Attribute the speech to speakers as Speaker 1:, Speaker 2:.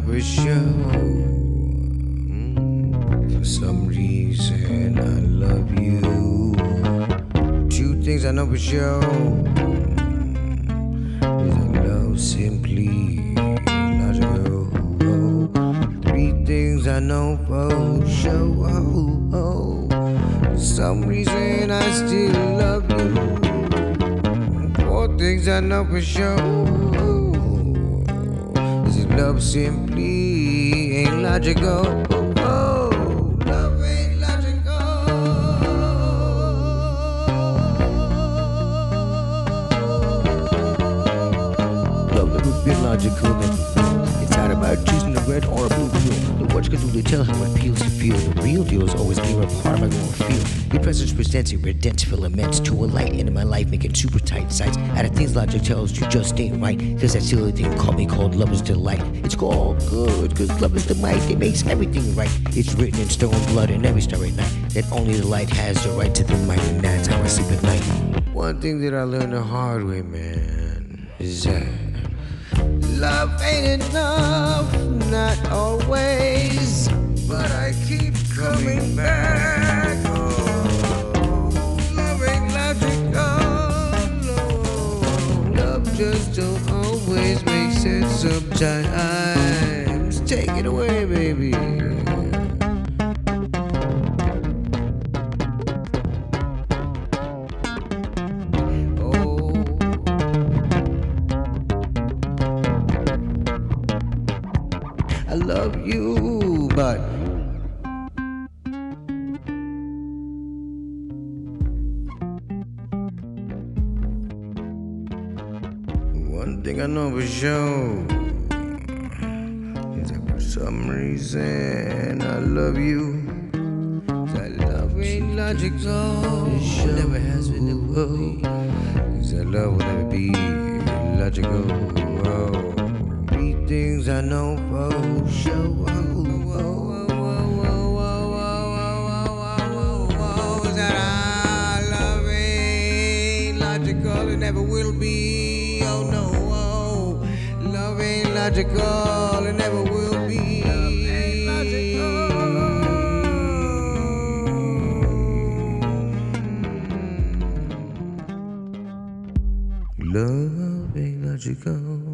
Speaker 1: for sure. Mm, For some reason, I love you. Two things I know for sure. Is I love simply logical. Three things I know for sure. For some reason, I still love you. Four things I know for sure. Love simply ain't logical? Oh, love ain't
Speaker 2: Love logical, never will. It's not about choosing the red or a blue pill. Words can do tell how it feels to feel. The real deal is always clear part of my going feel. Your presence presents a red dense filaments to a light into my life, making super tight sights. Out of things logic tells you just ain't right. Cause that silly thing called me called love is delight. It's all good, cause love is the might that makes everything right. It's written in stone blood in every starry night. That only the light has the right to the might, and that's how I sleep at night.
Speaker 1: One thing that I learned the hard way, man, is that love ain't enough, not always. But I keep coming back. Oh, love ain't logical. No. Love just don't always make sense sometimes. Love you, but one thing I know for sure is that for some reason I love you. That love ain't logical, never has been, never will be. Cause that love will never be logical. Oh, three things I know for show. It never will be. Oh no, love ain't logical. It never will be. Love ain't logical. Love ain't logical.